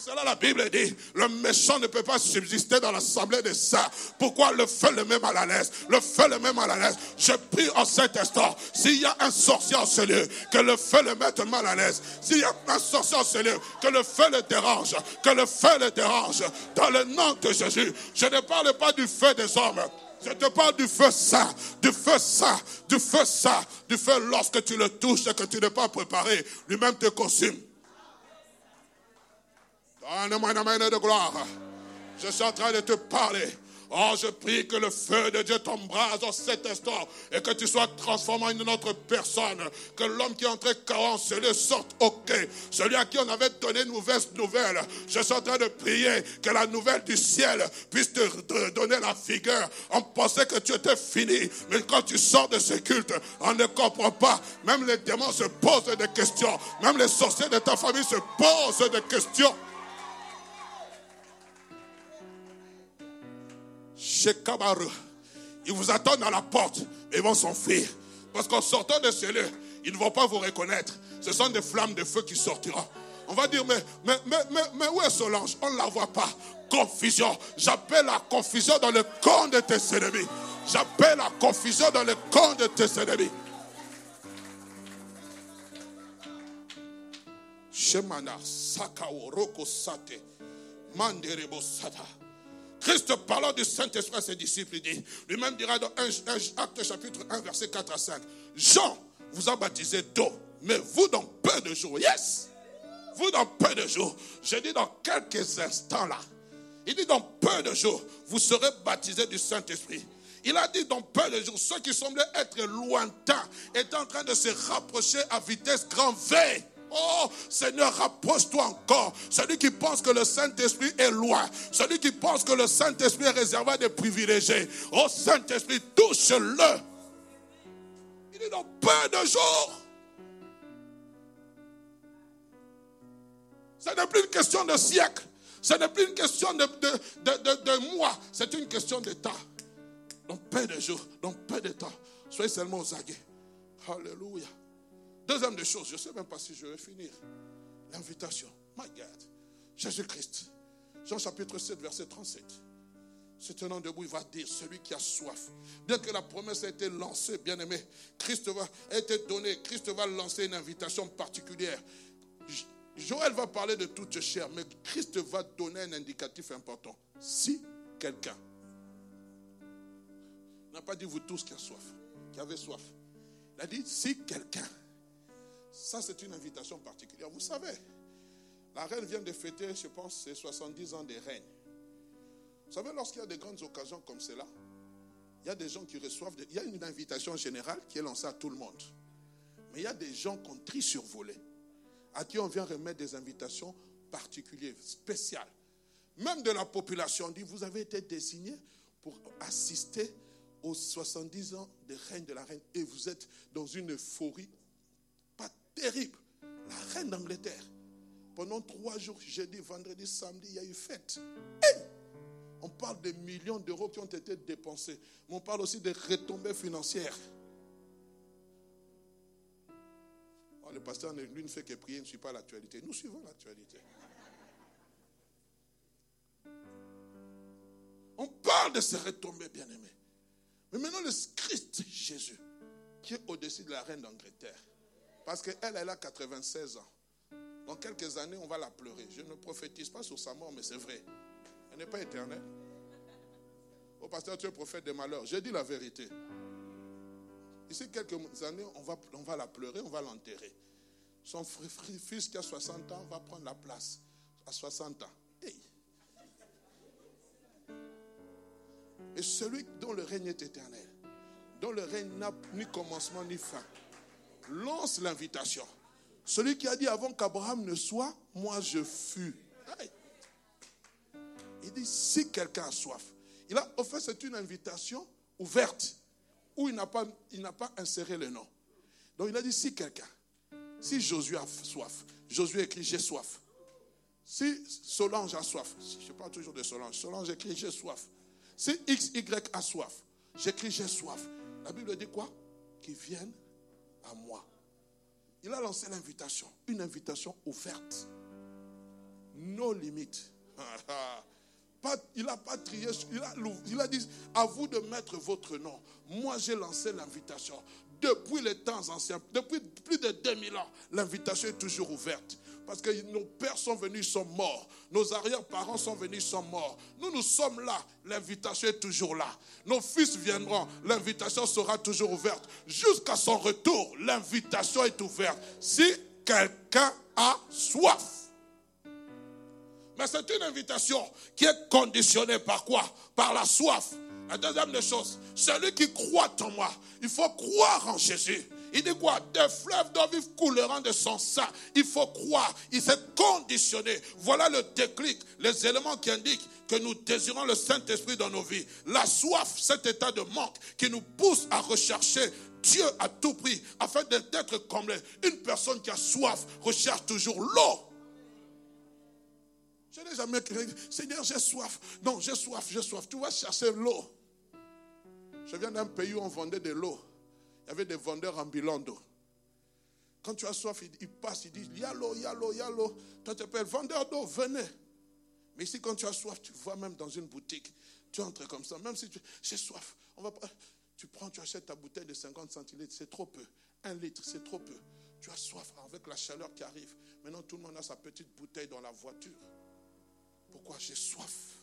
Speaker 1: Cela, la Bible dit, le méchant ne peut pas subsister dans l'assemblée des saints. Pourquoi le feu le même à la l'aise? Le feu le même à la l'aise. Je prie en cet instant, s'il y a un sorcier en ce lieu, que le feu le mette mal à l'aise. S'il y a un sorcier en ce lieu, que le feu le dérange. Que le feu le dérange. Dans le nom de Jésus. Je ne parle pas du feu des hommes. Je te parle du feu saint, du feu saint, du feu saint, du feu lorsque tu le touches et que tu n'es pas préparé, lui-même te consume. Donne-moi de gloire. Je suis en train de te parler. Oh, je prie que le feu de Dieu t'embrase en cet instant et que tu sois transformé en une autre personne. Que l'homme qui est entré le sorte ok. Celui à qui on avait donné une mauvaise nouvelle. Je suis en train de prier que la nouvelle du ciel puisse te donner la figure. On pensait que tu étais fini. Mais quand tu sors de ce culte, on ne comprend pas. Même les démons se posent des questions. Même les sorciers de ta famille se posent des questions. Chez Ils vous attendent à la porte et vont s'enfuir. Parce qu'en sortant de ce lieu, ils ne vont pas vous reconnaître. Ce sont des flammes de feu qui sortiront. On va dire, mais, mais, mais, où est Solange? On ne la voit pas. Confusion. J'appelle la confusion dans le camp de tes ennemis. J'appelle la confusion dans le camp de tes ennemis. Shemana, Sakao, Roko Sate, Manderebo Sata. Christ parlant du Saint-Esprit à ses disciples, il dit, lui-même dira dans 1, Acte chapitre 1, verset 4 à 5, Jean vous a baptisé d'eau, mais vous dans peu de jours, yes, vous dans peu de jours, je dis dans quelques instants là, il dit dans peu de jours, vous serez baptisés du Saint-Esprit. Il a dit dans peu de jours, ceux qui semblaient être lointains étaient en train de se rapprocher à vitesse grand V. Oh Seigneur, rapproche-toi encore. Celui qui pense que le Saint-Esprit est loin, celui qui pense que le Saint-Esprit est réservé à des privilégiés. Oh Saint-Esprit, touche-le. Il est dans peu de jours. Ce n'est plus une question de siècle. Ce n'est plus une question de, de, mois. C'est une question de temps. Dans peu de jours, dans peu de temps. Soyez seulement aux aguets. Alléluia. Deuxième des choses, je ne sais même pas si je vais finir. L'invitation. My God. Jésus-Christ. Jean chapitre 7, verset 37. C'est un nom debout, il va dire celui qui a soif. Bien que la promesse ait été lancée, bien aimé, Christ va, a été donné, Christ va lancer une invitation particulière. Joël va parler de toute chair, mais Christ va donner un indicatif important. Si quelqu'un n'a pas dit vous tous qui avez soif, qui avez soif, il a dit si quelqu'un ça, c'est une invitation particulière. Vous savez, la reine vient de fêter, je pense, ses 70 ans de règne. Vous savez, lorsqu'il y a des grandes occasions comme cela, il y a des gens qui reçoivent. Il y a une invitation générale qui est lancée à tout le monde. Mais il y a des gens qu'on trie sur volet. à qui on vient remettre des invitations particulières, spéciales. Même de la population, on dit, vous avez été désigné pour assister aux 70 ans de règne de la reine et vous êtes dans une euphorie terrible. La reine d'Angleterre, pendant trois jours, jeudi, vendredi, samedi, il y a eu fête. on parle de millions d'euros qui ont été dépensés, mais on parle aussi de retombées financières. Oh, le pasteur, lui, ne fait que prier, ne suit pas l'actualité. Nous suivons l'actualité. On parle de ces retombées, bien-aimés. Mais maintenant, le Christ Jésus, qui est au-dessus de la reine d'Angleterre, parce qu'elle, elle a 96 ans. Dans quelques années, on va la pleurer. Je ne prophétise pas sur sa mort, mais c'est vrai. Elle n'est pas éternelle. Au pasteur, tu es prophète des malheurs. J'ai dit la vérité. Ici, quelques années, on va, on va la pleurer, on va l'enterrer. Son fils qui a 60 ans va prendre la place à 60 ans. Et celui dont le règne est éternel, dont le règne n'a ni commencement ni fin, lance l'invitation. Celui qui a dit avant qu'Abraham ne soit, moi je fus. Il dit si quelqu'un a soif. Il a, fait, c'est une invitation ouverte où il n'a pas, il pas inséré le nom. Donc il a dit si quelqu'un, si Josué a soif, Josué écrit j'ai soif. Si Solange a soif, je parle toujours de Solange, Solange écrit j'ai soif. Si XY a soif, j'écris j'ai soif. La Bible dit quoi? Qu'ils viennent à moi. Il a lancé l'invitation, une invitation ouverte. Nos limites. il n'a pas trié, il a, il a dit à vous de mettre votre nom. Moi, j'ai lancé l'invitation. Depuis les temps anciens, depuis plus de 2000 ans, l'invitation est toujours ouverte. Parce que nos pères sont venus, ils sont morts. Nos arrière-parents sont venus, ils sont morts. Nous, nous sommes là. L'invitation est toujours là. Nos fils viendront. L'invitation sera toujours ouverte. Jusqu'à son retour, l'invitation est ouverte. Si quelqu'un a soif. Mais c'est une invitation qui est conditionnée par quoi? Par la soif. La deuxième des choses, celui qui croit en moi, il faut croire en Jésus. Il dit quoi? Des fleuves d'eau vive couleront de son sang. Il faut croire. Il s'est conditionné. Voilà le déclic, les éléments qui indiquent que nous désirons le Saint-Esprit dans nos vies. La soif, cet état de manque qui nous pousse à rechercher Dieu à tout prix afin d'être comblé. Une personne qui a soif recherche toujours l'eau. Je n'ai jamais crié, Seigneur, j'ai soif. Non, j'ai soif, j'ai soif. Tu vas chercher l'eau. Je viens d'un pays où on vendait de l'eau. Il y avait des vendeurs ambulants d'eau. Quand tu as soif, ils passent, ils disent, il y a l'eau, il l'eau, il l'eau. Toi, tu appelles vendeur d'eau, venez. Mais ici, quand tu as soif, tu vois même dans une boutique, tu entres comme ça, même si tu j'ai soif, tu prends, tu achètes ta bouteille de 50 centilitres, c'est trop peu. Un litre, c'est trop peu. Tu as soif avec la chaleur qui arrive. Maintenant, tout le monde a sa petite bouteille dans la voiture. Pourquoi j'ai soif?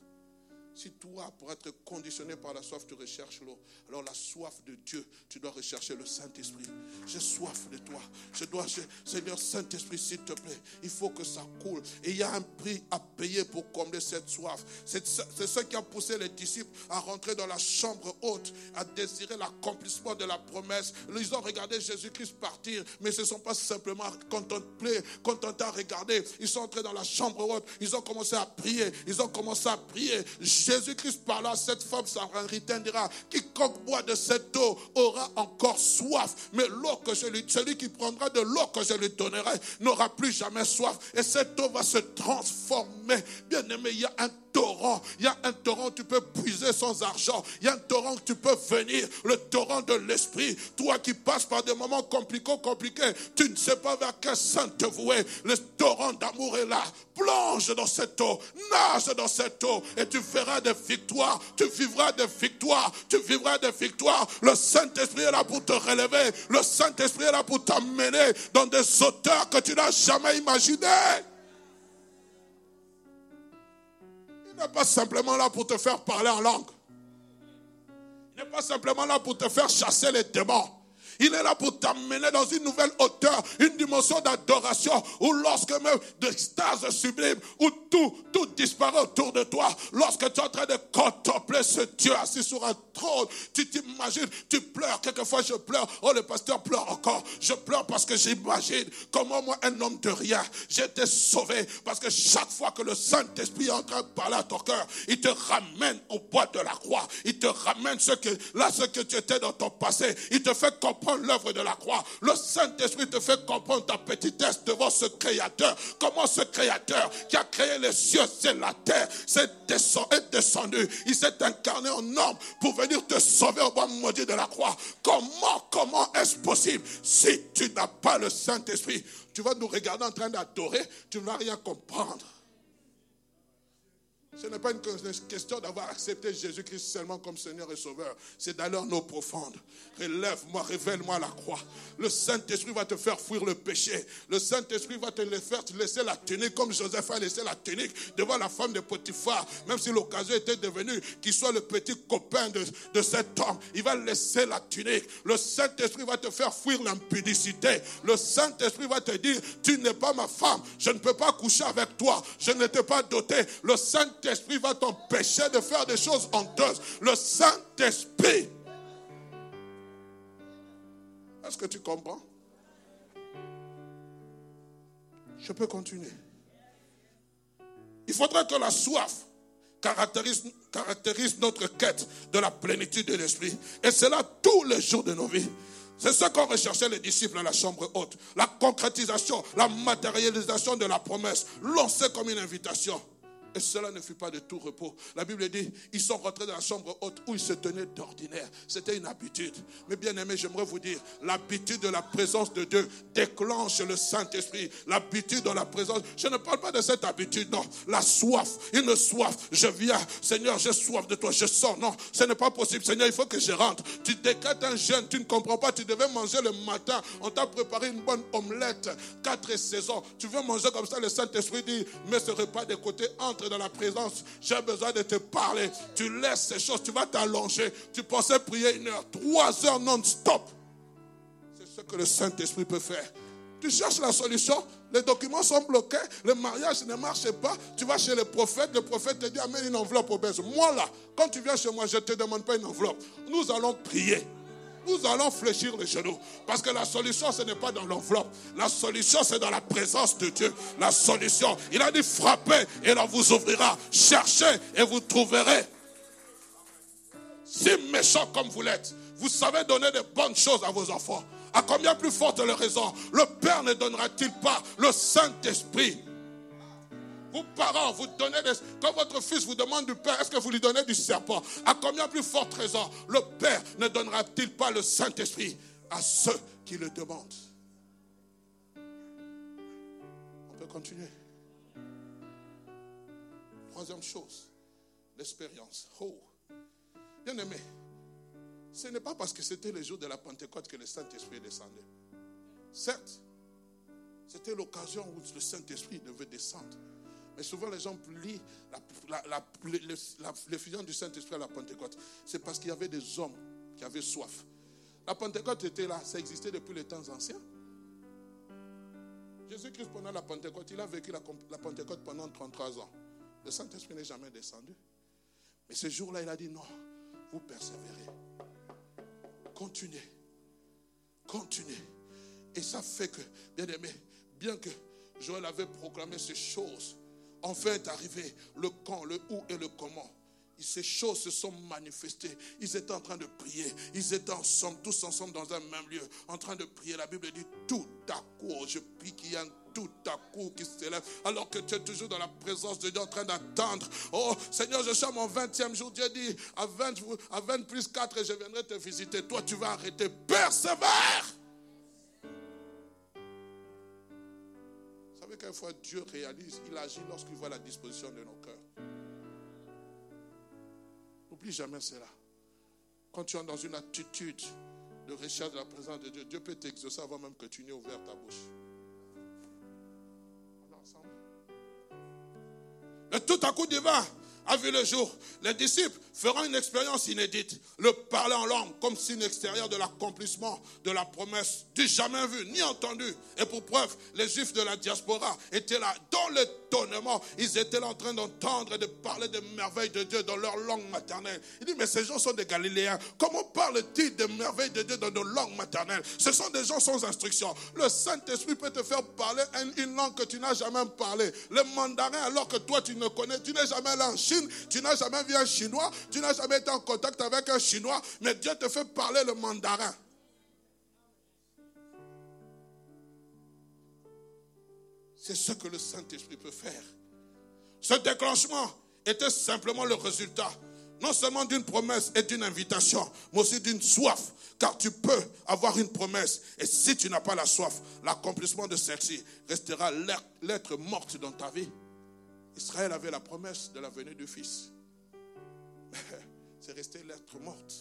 Speaker 1: Si toi, pour être conditionné par la soif, tu recherches l'eau, alors la soif de Dieu, tu dois rechercher le Saint-Esprit. J'ai soif de toi. Je dois, Seigneur Saint-Esprit, s'il te plaît, il faut que ça coule. Et il y a un prix à payer pour combler cette soif. C'est ce qui a poussé les disciples à rentrer dans la chambre haute, à désirer l'accomplissement de la promesse. Ils ont regardé Jésus-Christ partir, mais ce ne sont pas simplement contemplés, contentés à regarder. Ils sont entrés dans la chambre haute, ils ont commencé à prier, ils ont commencé à prier. Jésus-Christ parla à cette femme samaritaine dira, quiconque boit de cette eau aura encore soif. Mais l'eau que je lui, celui qui prendra de l'eau que je lui donnerai n'aura plus jamais soif. Et cette eau va se transformer. Bien aimé, il y a un torrent. Il y a un torrent, tu peux puiser sans argent. Il y a un torrent tu peux venir, le torrent de l'esprit. Toi qui passes par des moments compliqués, compliqués, tu ne sais pas vers quel saint te vouer. Le torrent d'amour est là. Plonge dans cette eau, nage dans cette eau et tu feras des victoires. Tu vivras des victoires. Tu vivras des victoires. Le Saint-Esprit est là pour te relever. Le Saint-Esprit est là pour t'amener dans des auteurs que tu n'as jamais imaginés. N'est pas simplement là pour te faire parler en langue. Il n'est pas simplement là pour te faire chasser les démons. Il est là pour t'amener dans une nouvelle hauteur, une dimension d'adoration, où lorsque même d'extase sublime, où tout, tout disparaît autour de toi, lorsque tu es en train de contempler ce Dieu assis sur un trône, tu t'imagines, tu pleures, quelquefois je pleure, oh le pasteur pleure encore, je pleure parce que j'imagine comment moi, un homme de rien, j'ai été sauvé, parce que chaque fois que le Saint-Esprit est en train de parler à ton cœur, il te ramène au bois de la croix, il te ramène ce que, là, ce que tu étais dans ton passé, il te fait comprendre l'œuvre de la croix, le Saint-Esprit te fait comprendre ta petitesse devant ce Créateur, comment ce Créateur qui a créé les cieux, c'est la terre, c'est descendu, il s'est incarné en homme pour venir te sauver au bois maudit de la croix. Comment, comment est-ce possible si tu n'as pas le Saint-Esprit? Tu vas nous regarder en train d'adorer, tu ne vas rien comprendre. Ce n'est pas une question d'avoir accepté Jésus-Christ seulement comme Seigneur et Sauveur. C'est d'aller en eau profonde. Relève-moi, révèle-moi la croix. Le Saint-Esprit va te faire fuir le péché. Le Saint-Esprit va te faire laisser la tunique comme Joseph a laissé la tunique devant la femme de Potiphar. Même si l'occasion était devenue qu'il soit le petit copain de, de cet homme, il va laisser la tunique. Le Saint-Esprit va te faire fuir l'impudicité. Le Saint-Esprit va te dire, tu n'es pas ma femme. Je ne peux pas coucher avec toi. Je ne t'ai pas doté. Le Saint-Esprit Saint-Esprit va t'empêcher de faire des choses honteuses. Le Saint-Esprit. Est-ce que tu comprends? Je peux continuer. Il faudrait que la soif caractérise, caractérise notre quête de la plénitude de l'esprit. Et c'est là tous les jours de nos vies. C'est ce qu'ont recherché les disciples à la chambre haute. La concrétisation, la matérialisation de la promesse, lancée comme une invitation. Et cela ne fut pas de tout repos. La Bible dit, ils sont rentrés dans la chambre haute où ils se tenaient d'ordinaire. C'était une habitude. Mais bien aimé, j'aimerais vous dire, l'habitude de la présence de Dieu déclenche le Saint-Esprit. L'habitude de la présence. Je ne parle pas de cette habitude, non. La soif, une soif. Je viens, Seigneur, j'ai soif de toi, je sors. Non, ce n'est pas possible. Seigneur, il faut que je rentre. Tu décrètes un jeûne, tu ne comprends pas. Tu devais manger le matin. On t'a préparé une bonne omelette, quatre saisons. Tu veux manger comme ça, le Saint-Esprit dit, mais ce repas de côté entre dans la présence, j'ai besoin de te parler. Tu laisses ces choses, tu vas t'allonger. Tu pensais prier une heure, trois heures non-stop. C'est ce que le Saint-Esprit peut faire. Tu cherches la solution, les documents sont bloqués, le mariage ne marche pas. Tu vas chez le prophète, le prophète te dit amène une enveloppe obèse. Moi là, quand tu viens chez moi, je ne te demande pas une enveloppe. Nous allons prier nous allons fléchir les genoux. Parce que la solution, ce n'est pas dans l'enveloppe. La solution, c'est dans la présence de Dieu. La solution, il a dit frappez et là vous ouvrira. Cherchez et vous trouverez. Si méchant comme vous l'êtes, vous savez donner de bonnes choses à vos enfants. À combien plus forte le raison? Le Père ne donnera-t-il pas le Saint-Esprit? Vous, parents, vous donnez des... Quand votre fils vous demande du Père, est-ce que vous lui donnez du serpent? À combien plus forte raison le Père ne donnera-t-il pas le Saint-Esprit à ceux qui le demandent? On peut continuer. Troisième chose, l'expérience. Oh, bien aimé, ce n'est pas parce que c'était le jour de la Pentecôte que le Saint-Esprit descendait. Certes, c'était l'occasion où le Saint-Esprit devait descendre. Mais souvent, les gens plient l'effusion du Saint-Esprit à la Pentecôte. C'est parce qu'il y avait des hommes qui avaient soif. La Pentecôte était là, ça existait depuis les temps anciens. Jésus-Christ, pendant la Pentecôte, il a vécu la, la Pentecôte pendant 33 ans. Le Saint-Esprit n'est jamais descendu. Mais ce jour-là, il a dit non, vous persévérez. Continuez. Continuez. Et ça fait que, bien aimé, bien que Joël avait proclamé ces choses, Enfin est arrivé le quand, le où et le comment. ces choses se sont manifestées. Ils étaient en train de prier. Ils étaient ensemble, tous ensemble dans un même lieu, en train de prier. La Bible dit tout à coup, je prie qu'il y a un tout à coup qui s'élève, alors que tu es toujours dans la présence de Dieu en train d'attendre. Oh Seigneur, je suis à mon 20e jour. Dieu dit à 20, à 20 plus 4, je viendrai te visiter. Toi, tu vas arrêter. Persévère. Fois Dieu réalise, il agit lorsqu'il voit la disposition de nos cœurs. N'oublie jamais cela. Quand tu es dans une attitude de recherche de la présence de Dieu, Dieu peut t'exaucer avant même que tu n'aies ouvert ta bouche. On est ensemble. tout à coup divin a vu le jour. Les disciples feront une expérience inédite. Le parler en langue comme signe extérieur de l'accomplissement de la promesse du jamais vu ni entendu. Et pour preuve, les juifs de la diaspora étaient là dans l'étonnement. Ils étaient en train d'entendre et de parler des merveilles de Dieu dans leur langue maternelle. Il dit, mais ces gens sont des Galiléens. Comment parlent-ils des merveilles de Dieu dans nos langues maternelles? Ce sont des gens sans instruction. Le Saint-Esprit peut te faire parler une langue que tu n'as jamais parlé. Le mandarin, alors que toi tu ne connais, tu n'es jamais allé en Chine, tu n'as jamais vu un chinois, tu n'as jamais été en contact avec un chinois, mais Dieu te fait parler le mandarin. C'est ce que le Saint-Esprit peut faire. Ce déclenchement était simplement le résultat non seulement d'une promesse et d'une invitation, mais aussi d'une soif. Car tu peux avoir une promesse et si tu n'as pas la soif, l'accomplissement de celle-ci restera l'être morte dans ta vie. Israël avait la promesse de la venue du Fils. C'est resté l'être morte.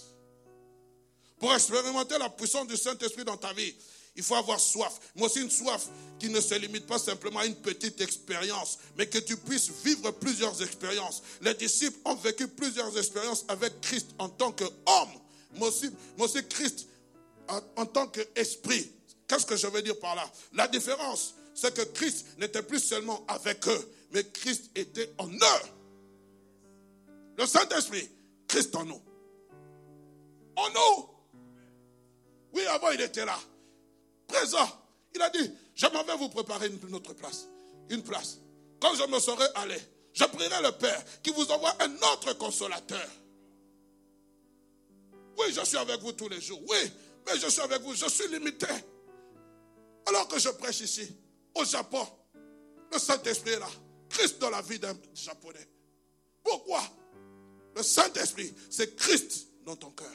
Speaker 1: Pour expérimenter la puissance du Saint-Esprit dans ta vie, il faut avoir soif. Mais aussi une soif qui ne se limite pas simplement à une petite expérience, mais que tu puisses vivre plusieurs expériences. Les disciples ont vécu plusieurs expériences avec Christ en tant qu'homme, mais aussi Christ en, en tant qu'esprit. Qu'est-ce que je veux dire par là? La différence, c'est que Christ n'était plus seulement avec eux, mais Christ était en eux. Le Saint-Esprit, Christ en nous. En nous. Oui, avant il était là présent. Il a dit, je m'en vais vous préparer une, autre place. Une place. Quand je me serai allé, je prierai le Père qui vous envoie un autre consolateur. Oui, je suis avec vous tous les jours. Oui, mais je suis avec vous. Je suis limité. Alors que je prêche ici, au Japon, le Saint-Esprit est là. Christ dans la vie d'un Japonais. Pourquoi? Le Saint-Esprit, c'est Christ dans ton cœur.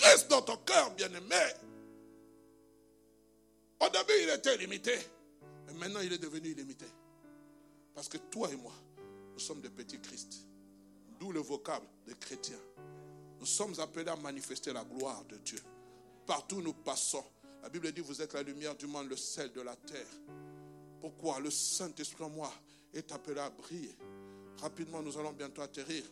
Speaker 1: Christ dans ton cœur, bien-aimé. Au début, il était limité. Mais maintenant, il est devenu illimité. Parce que toi et moi, nous sommes des petits Christ. D'où le vocable des chrétiens. Nous sommes appelés à manifester la gloire de Dieu. Partout où nous passons. La Bible dit, vous êtes la lumière du monde, le sel de la terre. Pourquoi? Le Saint-Esprit en moi est appelé à briller. Rapidement, nous allons bientôt atterrir.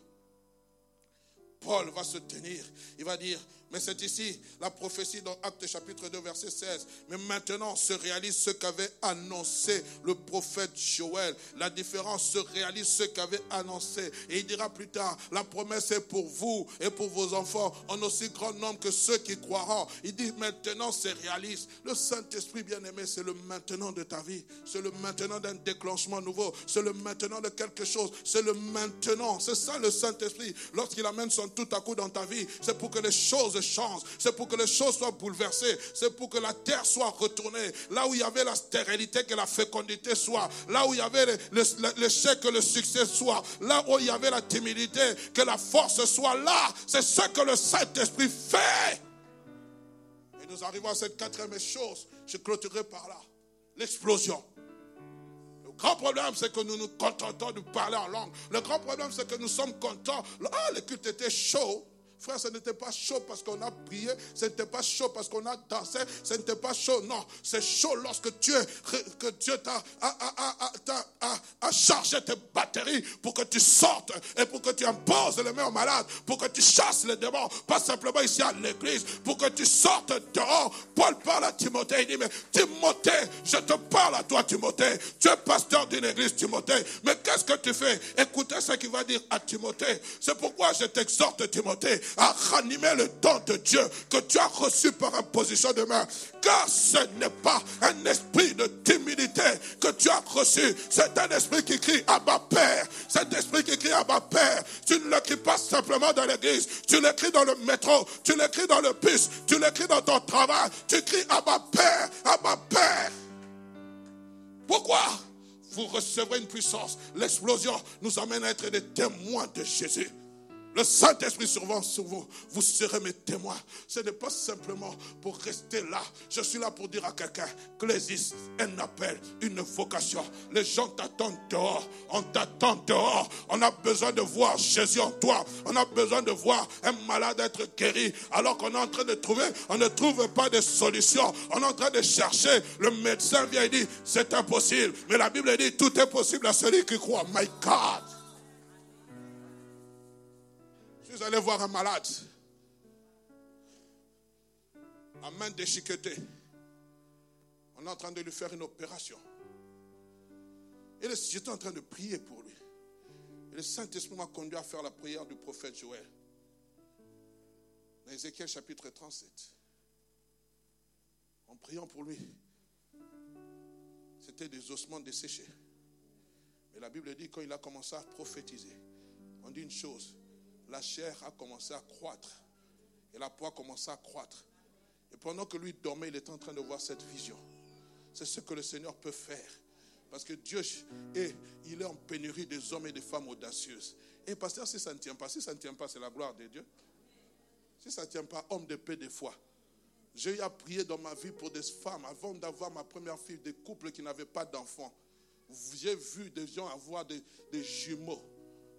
Speaker 1: Paul va se tenir. Il va dire, mais c'est ici la prophétie dans Actes chapitre 2 verset 16. Mais maintenant se réalise ce qu'avait annoncé le prophète Joël. La différence se réalise ce qu'avait annoncé. Et il dira plus tard, la promesse est pour vous et pour vos enfants en aussi grand nombre que ceux qui croiront. Il dit maintenant se réalise. Le Saint-Esprit bien-aimé, c'est le maintenant de ta vie. C'est le maintenant d'un déclenchement nouveau. C'est le maintenant de quelque chose. C'est le maintenant. C'est ça le Saint-Esprit. Lorsqu'il amène son tout à coup dans ta vie, c'est pour que les choses changent. C'est pour que les choses soient bouleversées. C'est pour que la terre soit retournée. Là où il y avait la stérilité, que la fécondité soit. Là où il y avait l'échec, que le succès soit. Là où il y avait la timidité, que la force soit là. C'est ce que le Saint-Esprit fait. Et nous arrivons à cette quatrième chose. Je clôturerai par là. L'explosion. Grand problème, c'est que nous nous contentons de parler en langue. Le grand problème, c'est que nous sommes contents. Ah, le culte était chaud. Frère, ce n'était pas chaud parce qu'on a prié, ce n'était pas chaud parce qu'on a dansé, ce n'était pas chaud. Non, c'est chaud lorsque Dieu, que Dieu t'a a, chargé tes batteries pour que tu sortes et pour que tu imposes les mains aux malades, pour que tu chasses les démons, pas simplement ici à l'église, pour que tu sortes dehors. Paul parle à Timothée, il dit, mais Timothée, je te parle à toi, Timothée. Tu es pasteur d'une église, Timothée. Mais qu'est-ce que tu fais? Écoutez ce qu'il va dire à Timothée. C'est pourquoi je t'exhorte, Timothée, à ranimer le don de Dieu que tu as reçu par imposition de main. Car ce n'est pas un esprit de timidité que tu as reçu. C'est un esprit qui crie à ma Père. Cet esprit qui crie à ma Père. Tu ne l'écris pas simplement dans l'église. Tu l'écris dans le métro. Tu l'écris dans le bus. Tu l'écris dans ton travail. Tu cries à ma Père. À ma Père. Pourquoi vous recevrez une puissance? L'explosion nous amène à être des témoins de Jésus. Le Saint-Esprit survient sur vous. Vous serez mes témoins. Ce n'est pas simplement pour rester là. Je suis là pour dire à quelqu'un que existe un appel, une vocation. Les gens t'attendent dehors. On t'attend dehors. On a besoin de voir Jésus en toi. On a besoin de voir un malade être guéri. Alors qu'on est en train de trouver, on ne trouve pas de solution. On est en train de chercher. Le médecin vient et dit, c'est impossible. Mais la Bible dit, tout est possible à celui qui croit. My God. Vous allez voir un malade, à main déchiquetée, on est en train de lui faire une opération. Et j'étais en train de prier pour lui. Et le Saint-Esprit m'a conduit à faire la prière du prophète Joël. Dans Ézéchiel chapitre 37. En priant pour lui, c'était des ossements desséchés. Mais la Bible dit quand il a commencé à prophétiser, on dit une chose, la chair a commencé à croître. Et la poids a commencé à croître. Et pendant que lui dormait, il était en train de voir cette vision. C'est ce que le Seigneur peut faire. Parce que Dieu est, il est en pénurie des hommes et des femmes audacieuses. Et pasteur, si ça ne tient pas, si ça ne tient pas, c'est la gloire de Dieu. Si ça ne tient pas, homme de paix des fois. J'ai eu à prier dans ma vie pour des femmes avant d'avoir ma première fille, des couples qui n'avaient pas d'enfants. J'ai vu des gens avoir des jumeaux.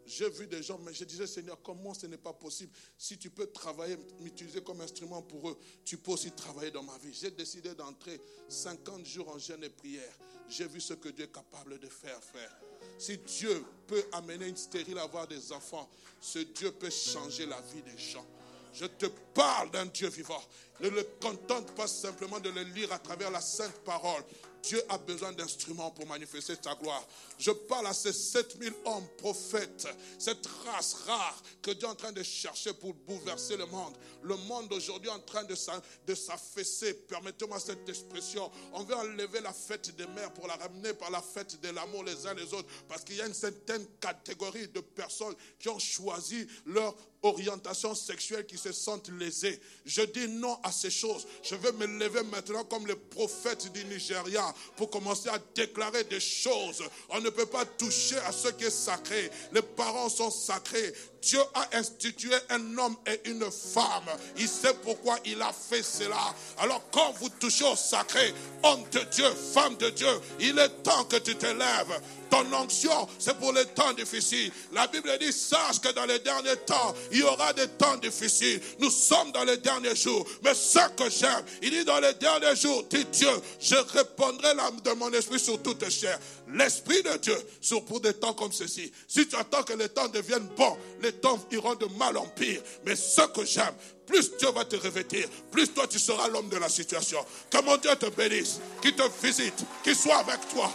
Speaker 1: J'ai vu des gens, mais je disais, Seigneur, comment ce n'est pas possible? Si tu peux travailler, m'utiliser comme instrument pour eux, tu peux aussi travailler dans ma vie. J'ai décidé d'entrer 50 jours en jeûne et prière. J'ai vu ce que Dieu est capable de faire, frère. Si Dieu peut amener une stérile à avoir des enfants, ce Dieu peut changer la vie des gens. Je te parle d'un Dieu vivant. Ne le contente pas simplement de le lire à travers la sainte parole. Dieu a besoin d'instruments pour manifester sa gloire. Je parle à ces 7000 hommes prophètes, cette race rare que Dieu est en train de chercher pour bouleverser le monde. Le monde aujourd'hui est en train de s'affaisser. Permettez-moi cette expression. On veut enlever la fête des mères pour la ramener par la fête de l'amour les uns les autres. Parce qu'il y a une certaine catégorie de personnes qui ont choisi leur orientation sexuelle qui se sentent lésées. Je dis non à ces choses. Je vais me lever maintenant comme le prophète du Nigeria pour commencer à déclarer des choses. On ne peut pas toucher à ce qui est sacré. Les parents sont sacrés. Dieu a institué un homme et une femme. Il sait pourquoi il a fait cela. Alors quand vous touchez au sacré, homme de Dieu, femme de Dieu, il est temps que tu te lèves. Ton onction, c'est pour les temps difficiles. La Bible dit, sache que dans les derniers temps, il y aura des temps difficiles. Nous sommes dans les derniers jours. Mais ce que j'aime, il dit dans les derniers jours, dit Dieu, je répondrai l'âme de mon esprit sur toute chair. L'esprit de Dieu, sur pour des temps comme ceci. Si tu attends que les temps deviennent bons, les temps iront de mal en pire. Mais ce que j'aime, plus Dieu va te revêtir, plus toi tu seras l'homme de la situation. Que mon Dieu te bénisse, qu'il te visite, qu'il soit avec toi,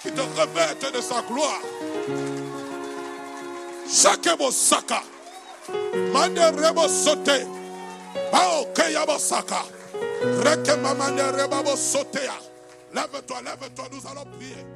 Speaker 1: qu'il te revête de sa gloire. Chaque saka, mande rebo sote. Lève-toi, lève-toi, nous allons prier.